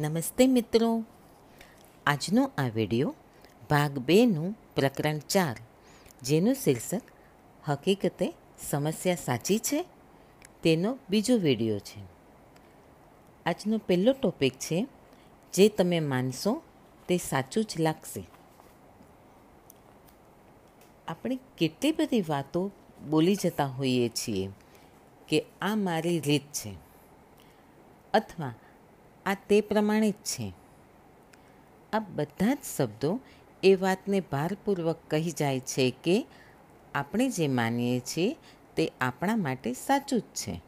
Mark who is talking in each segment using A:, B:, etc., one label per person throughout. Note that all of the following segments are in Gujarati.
A: નમસ્તે મિત્રો. આજનો આ વિડિયો ભાગ બેનું પ્રકરણ ચાર, જેનું શીર્ષક હકીકતે સમસ્યા સાચી છે, તેનો બીજો વિડિયો છે. આજનો પહેલો ટોપિક છે, જે તમે માનશો તે સાચું જ લાગશે. આપણે કેટલી બધી વાતો બોલી જતા હોઈએ છીએ કે આ મારી રીત છે, અથવા આ તે પ્રમાણે જ છે. આ બધા જ શબ્દો એ વાતને ભારપૂર્વક કહી જાય છે કે આપણે જે માનીએ છીએ તે આપણા માટે સાચું જ છે.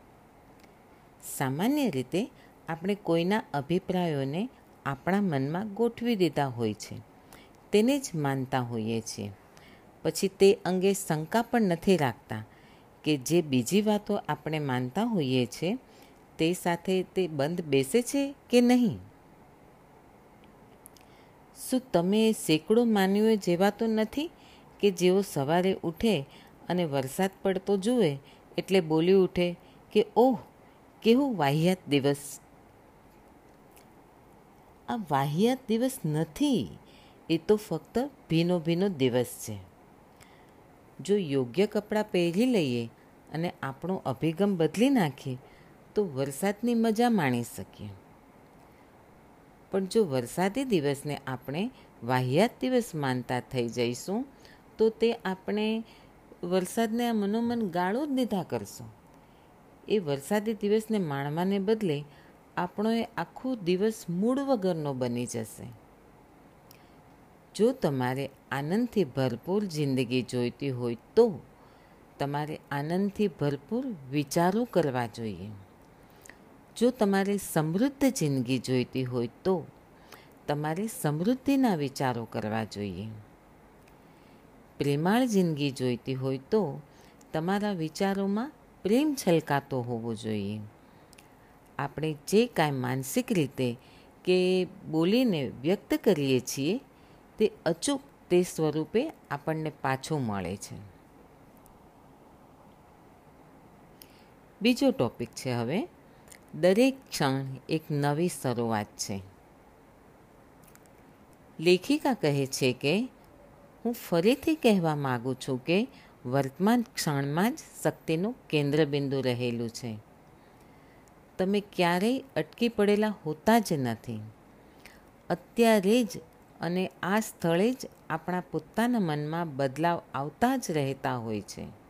A: સામાન્ય રીતે આપણે કોઈના અભિપ્રાયોને આપણા મનમાં ગોઠવી દીધા હોય છે. તેને જ માનતા હોઈએ છીએ. પછી તે અંગે શંકા પણ નથી રાખતા કે જે બીજી વાતો આપણે માનતા હોઈએ છીએ તે સાથે તે બંધ બેસે છે કે નહીં? શું તમે સેંકડો માનવીઓ જેવા તો નથી કે જેઓ સવારે ઉઠે અને વરસાદ પડતો જુએ એટલે બોલી ઉઠે કે, ઓહ, કેવો વાહિયાત દિવસ. આ વાહિયાત દિવસ નથી, એ તો ફક્ત ભીનો ભીનો દિવસ છે. જો યોગ્ય કપડાં પહેરી લઈએ અને આપણો અભિગમ બદલી નાખીએ તો વરસાદની મજા માણી શકીએ. પણ જો વરસાદી દિવસને આપણે વાહિયાત દિવસ માનતા થઈ જઈશું, તો તે આપણે વરસાદને આ મનોમન ગાળો જ દીધા કરશું. એ વરસાદી દિવસને માણવાને બદલે આપણો એ આખો દિવસ મૂળ વગરનો બની જશે. જો તમારે આનંદથી ભરપૂર જિંદગી જોઈતી હોય તો તમારે આનંદથી ભરપૂર વિચારો કરવા જોઈએ. જો તમારે સમૃદ્ધ જિંદગી જોઈતી હોય તો તમારે સમૃદ્ધિના વિચારો કરવા જોઈએ. પ્રેમાળ જિંદગી જોઈતી હોય તો તમારા વિચારોમાં પ્રેમ છલકાતો હોવો જોઈએ. આપણે જે કાંઈ માનસિક રીતે કે બોલીને વ્યક્ત કરીએ છીએ તે અચૂક તે સ્વરૂપે આપણને પાછું મળે છે. બીજો ટોપિક છે હવે દરેક ક્ષણ એક નવી શરૂઆત છે. લેખિકા કહે છે કે, હું ફરીથી કહેવા માગું છું કે વર્તમાન ક્ષણમાં જ શક્તિનું કેન્દ્રબિંદુ રહેલું છે. તમે ક્યારેય અટકી પડેલા હોતા જ નથી. અત્યારે જ અને આ સ્થળે જ આપણા પોતાના મનમાં બદલાવ આવતા જ રહેતા હોય છે.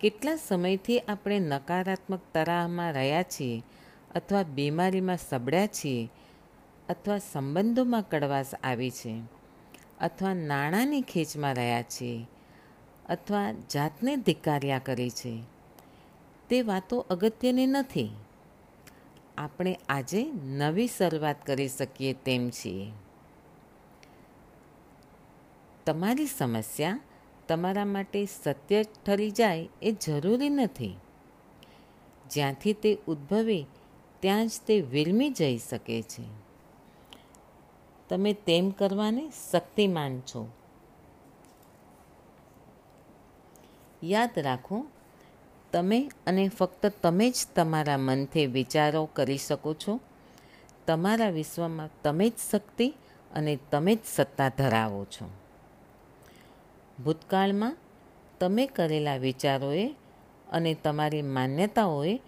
A: કેટલા સમયથી આપણે નકારાત્મક તરાહમાં રહ્યા છીએ અથવા બીમારીમાં સબળ્યા છીએ અથવા સંબંધોમાં કડવાશ આવી છે અથવા નાણાંની ખેંચમાં રહ્યા છીએ અથવા જાતને ધિકાર્યા કરી છે? તે વાતો અગત્યની નથી. આપણે આજે નવી શરૂઆત કરી શકીએ તેમ છીએ. તમારી સમસ્યા તમારા માટે સત્ય ઠરી જાય એ જરૂરી નથી. જ્યાંથી તે ઉદ્ભવે, ત્યાં જ તે વિરમી જઈ શકે છે. તમે તેમ કરવાને શક્તિમાન છો. યાદ રાખો, તમે અને ફક્ત તમે જ તમારા મનથી વિચારો કરી શકો છો. તમારા વિશ્વમાં તમે જ શક્તિ અને તમે જ સત્તા ધરાવો છો. ભૂતકાળમાં તમે કરેલા વિચારોએ અને તમારી માન્યતાઓએ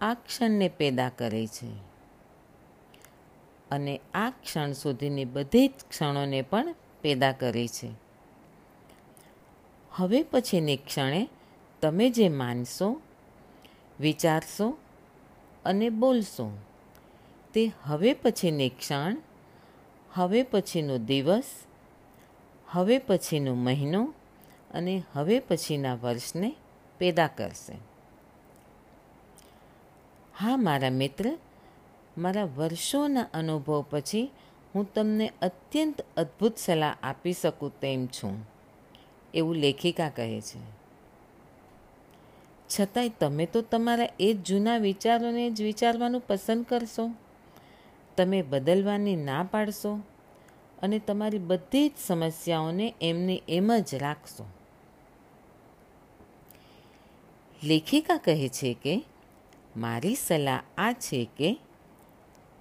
A: આ ક્ષણને પેદા કરે છે. અને આ ક્ષણ સુધીની બધી જ ક્ષણોને પણ પેદા કરે છે. હવે પછીની ક્ષણે તમે જે માનશો, વિચારશો અને બોલશો, તે હવે પછીની ક્ષણ, હવે પછીનો દિવસ, હવે પછીનો મહિનો અને હવે પછીના વર્ષને પેદા કરશે. હા, મારા મિત્ર, મારા વર્ષોના અનુભવ પછી હું તમને અત્યંત અદ્ભુત સલાહ આપી શકું તેમ છું, એવું લેખિકા કહે છે. છતાંય તમે તો તમારા એ જ જૂના વિચારોને જ વિચારવાનું પસંદ કરશો. તમે બદલવાની ના પાડશો અને તમારી બધી જ સમસ્યાઓને એમને એમ જ રાખશો. લેખિકા કહે છે કે, મારી સલાહ આ છે કે,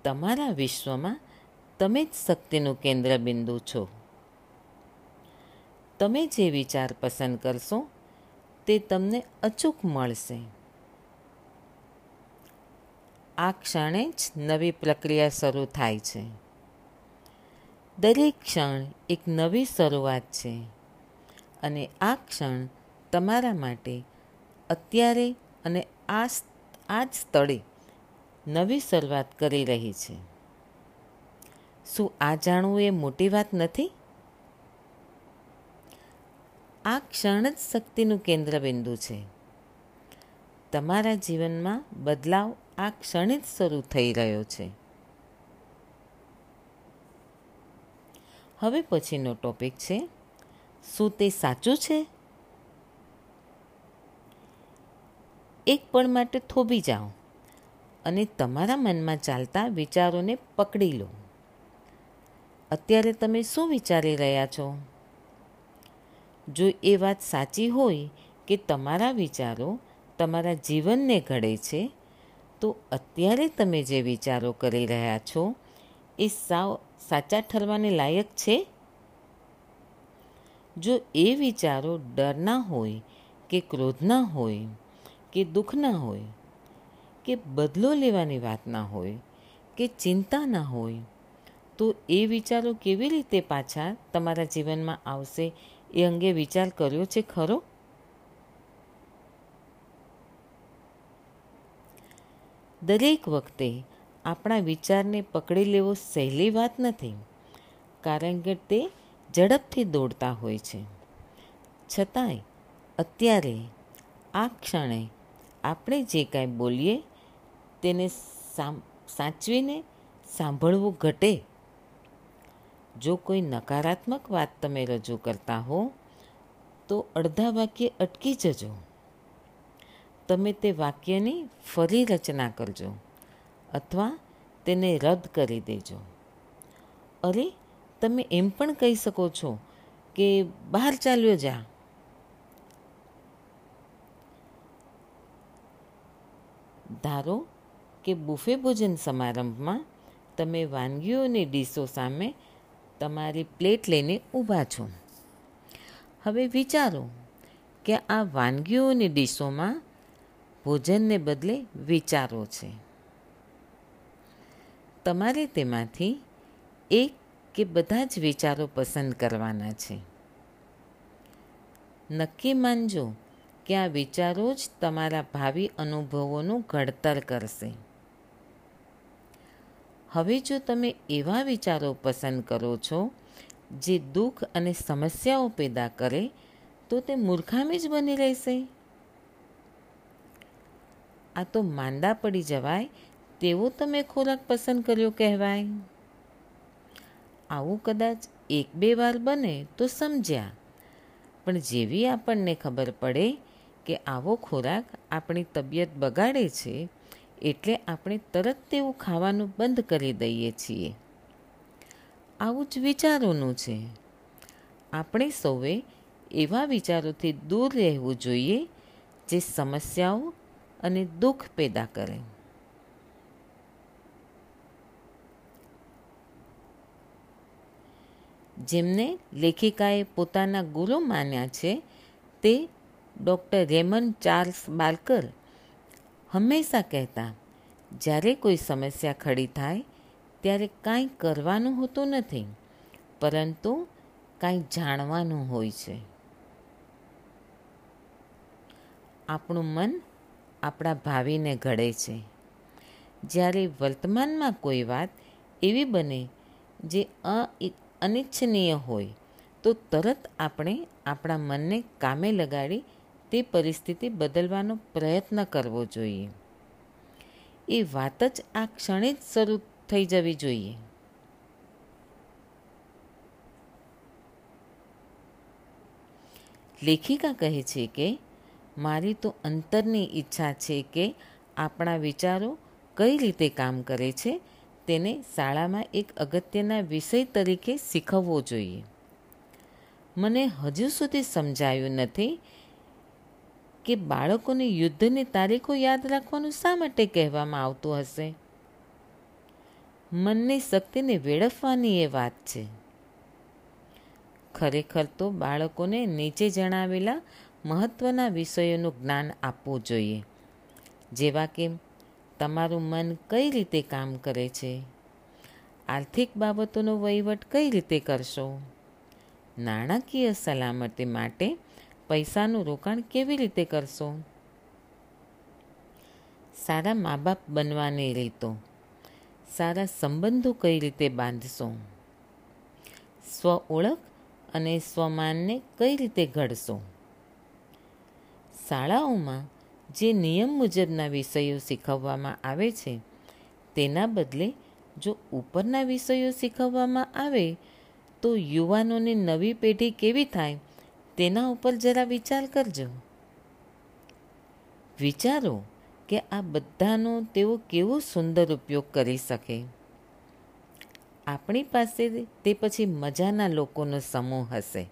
A: તમારા વિશ્વમાં તમે જ શક્તિનું કેન્દ્ર બિંદુ છો. તમે જે વિચાર પસંદ કરશો, તે તમને અચૂક મળશે. આ ક્ષણે જ નવી પ્રક્રિયા શરૂ થાય છે. દરેક ક્ષણ એક નવી શરૂઆત છે. અને આ ક્ષણ તમારા માટે અત્યારે અને આ આ જ સ્થળે નવી શરૂઆત કરી રહી છે. શું આ જાણવું એ મોટી વાત નથી? આ ક્ષણ જ શક્તિનું કેન્દ્રબિંદુ છે. તમારા જીવનમાં બદલાવ આ ક્ષણે જ શરૂ થઈ રહ્યો છે. હવે પછીનો ટોપિક છે, શું તે સાચું છે? એક પળ માટે થોભી જાઓ અને તમારા મનમાં ચાલતા વિચારોને પકડી લો. અત્યારે તમે શું વિચારી રહ્યા છો? જો એ વાત સાચી હોય કે તમારા વિચારો તમારા જીવનને ઘડે છે, તો અત્યારે તમે જે વિચારો કરી રહ્યા છો, એ સાવ સાચા ઠરવાને લાયક છે? જો એ વિચારો ડરના હોય કે ક્રોધના હોય કે દુઃખ ના હોય, કે બદલો લેવાની વાત ના હોય, કે ચિંતા ના હોય, તો એ વિચારો કેવી રીતે પાછા તમારા જીવનમાં આવશે એ અંગે વિચાર કર્યો છે ખરો? દરેક વખતે આપણા વિચારને પકડી લેવો સહેલી વાત નથી, કારણ કે તે ઝડપથી દોડતા હોય છે. છતાંય અત્યારે, આ ક્ષણે આપણે જે કાંઈ બોલીએ, તેને સાચવીને સાંભળવું ઘટે. જો કોઈ નકારાત્મક વાત તમે રજૂ કરતા હો, તો અડધા વાક્ય અટકી જજો. તમે તે વાક્યની ફરી રચના કરજો અથવા તેને રદ કરી દેજો. અરે, તમે એમ પણ કહી શકો છો કે, બહાર ચાલ્યો જા. ધારો કે બુફે ભોજન સમારંભમાં તમે વાનગીઓની ડીશો સામે તમારી પ્લેટ લઈને ઊભા છો. હવે વિચારો કે આ વાનગીઓની ડીશોમાં ભોજનને બદલે વિચારો છે. તમારે તેમાંથી એક કે બધા જ વિચારો પસંદ કરવાના છે. નક્કી માનજો કે આ વિચારો જ તમારા ભાવિ અનુભવોનું ઘડતર કરશે. હવે જો તમે એવા વિચારો પસંદ કરો છો, જે દુઃખ અને સમસ્યાઓ પેદા કરે, તો તે મૂર્ખામી જ બની રહેશે. આ તો માંદા પડી જવાય તેવો તમે ખોરાક પસંદ કર્યો કહેવાય. આવું કદાચ એક બે વાર બને તો સમજ્યા. પણ જેવી આપણને ખબર પડે કે આવો ખોરાક આપણી તબિયત બગાડે છે એટલે આપણે તરત તેવું ખાવાનું બંધ કરી દઈએ છીએ. આવું જ વિચારોનું છે. આપણે સૌએ એવા વિચારોથી દૂર રહેવું જોઈએ જે સમસ્યાઓ અને દુઃખ પેદા કરે. જેમને લેખિકાએ પોતાના ગુરુ માન્યા છે તે ડૉક્ટર રેમન ચાર્લ્સ બાલ્કર હંમેશા કહેતા, જ્યારે કોઈ સમસ્યા ખડી થાય, ત્યારે કાંઈ કરવાનું હોતું નથી, પરંતુ કાંઈ જાણવાનું હોય છે. આપણું મન આપણા ભાવિને ઘડે છે. જ્યારે વર્તમાનમાં કોઈ વાત એવી બને જે અનિચ્છનીય હોય, તો તરત આપણે આપણા મનને કામે લગાડી તે પરિસ્થિતિ બદલવાનો પ્રયત્ન કરવો જોઈએ. એ વાત જ આ ક્ષણે જ શરૂ થઈ જવી જોઈએ. લેખિકા કહે છે કે, મારી તો અંતરની ઈચ્છા છે કે આપણા વિચારો કઈ રીતે કામ કરે છે તેને શાળામાં એક અગત્યના વિષય તરીકે શીખવવો જોઈએ. મને હજુ સુધી સમજાયું નથી કે બાળકોને યુદ્ધની તારીખો યાદ રાખવાનું શા માટે કહેવામાં આવતું હશે? મનની શક્તિને વેડફવાની એ વાત છે. ખરેખર તો બાળકોને નીચે જણાવેલા મહત્ત્વના વિષયોનું જ્ઞાન આપવું જોઈએ. જેવા કે, તમારું મન કઈ રીતે કામ કરે છે? આર્થિક બાબતોનો વહીવટ કઈ રીતે કરશો? નાણાકીય સલામતી માટે પૈસાનું રોકાણ કેવી રીતે કરશો? સારા મા બાપ બનવાની રીતો. સારા સંબંધો કઈ રીતે બાંધશો? સ્વ ઓળખ અને સ્વમાનને કઈ રીતે ઘડશો? શાળાઓમાં જે નિયમ મુજબના વિષયો શીખવવામાં આવે છે, તેના બદલે જો ઉપરના વિષયો શીખવવામાં આવે, તો યુવાનોની નવી પેઢી કેવી થાય તેના ઉપર જરા વિચાર કરજો. વિચારો કે આ બધાનો તેઓ કેવો સુંદર ઉપયોગ કરી શકે. આપણી પાસે તે પછી મજાના લોકોનો સમૂહ હશે.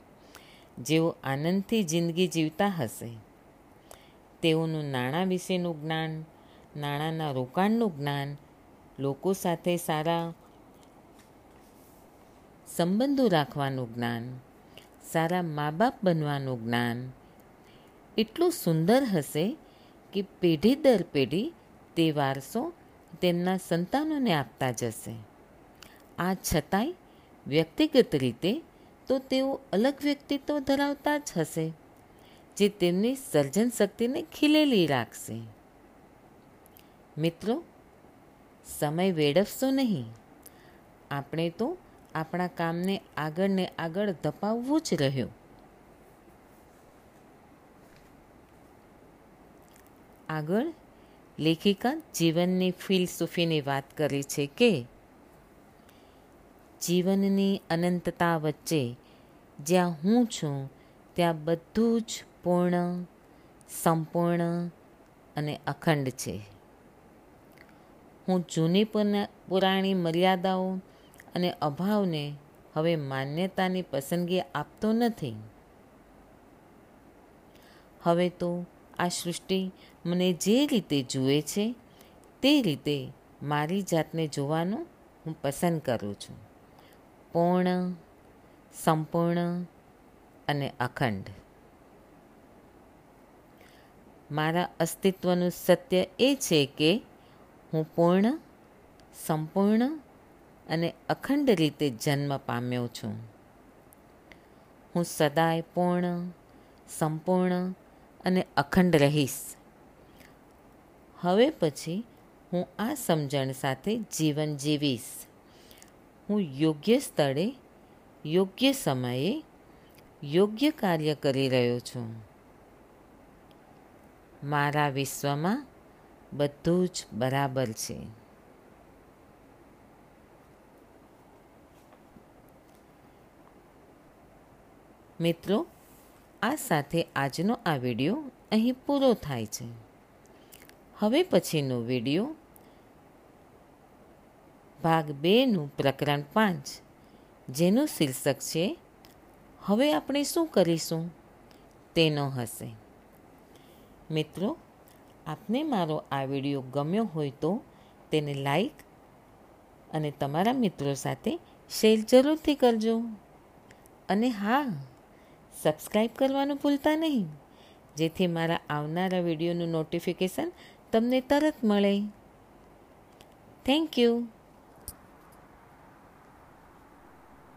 A: જેઓ આનંદથી જિંદગી જીવતા હશે. તેઓનું નાણાં વિશેનું જ્ઞાન, નાણાંના રોકાણનું જ્ઞાન, લોકો સાથે સારા સંબંધો રાખવાનું જ્ઞાન સારા મા બાપ બનવાનું જ્ઞાન. એટલું સુંદર હશે કે પેઢી દર પેઢી તે વારસો તેમના સંતાનોને આપતા જશે. આ છતાંય વ્યક્તિગત રીતે તો તેઓ અલગ વ્યક્તિત્વ ધરાવતા જ હશે, જે તેમની સર્જન શક્તિને ખીલેલી રાખશે. મિત્રો, સમય વેડફશો નહીં. આપણે તો આપણા કામને આગળ ને આગળ ધપાવવું જ રહ્યું. આગળ લેખિકા જીવનની ફિલસૂફીની વાત કરી છે કે, જીવનની અનંતતા વચ્ચે જ્યાં હું છું, ત્યાં બધું જ પૂર્ણ, સંપૂર્ણ અને અખંડ છે. હું જૂની પુરાણી મર્યાદાઓ અને અભાવને હવે માન્યતાની પસંદગી આપતો નથી. હવે તો આ સૃષ્ટિ મને જે રીતે જુએ છે, તે રીતે મારી જાતને જોવાનું હું પસંદ કરું છું. પૂર્ણ, સંપૂર્ણ અને અખંડ. મારા અસ્તિત્વનું સત્ય એ છે કે હું પૂર્ણ, સંપૂર્ણ અને અખંડ રીતે જન્મ પામ્યો છું. હું સદાય પૂર્ણ, સંપૂર્ણ અને અખંડ રહીશ. હવે પછી હું આ સમજણ સાથે જીવન જીવીશ. હું યોગ્ય સ્થળે, યોગ્ય સમયે યોગ્ય કાર્ય કરી રહ્યો છું. મારા વિશ્વમાં બધું જ બરાબર છે. મિત્રો, આ સાથે આજનો આ વીડિયો અહીં પૂરો થાય છે. હવે પછીનો વીડિયો ભાગ બેનું પ્રકરણ પાંચ, જેનું શીર્ષક છે, હવે આપણે શું કરીશું? તેનો હશે. મિત્રો, આપને મારો આ વીડિયો ગમ્યો હોય તો તેને લાઈક અને તમારા મિત્રો સાથે શેર જરૂરથી કરજો. અને હા સબસ્ક્રાઈબ કરવાનું ભૂલતા નહીં. જેથી મારા આવનારા વિડીયોનું નોટિફિકેશન તમને તરત મળે. Thank you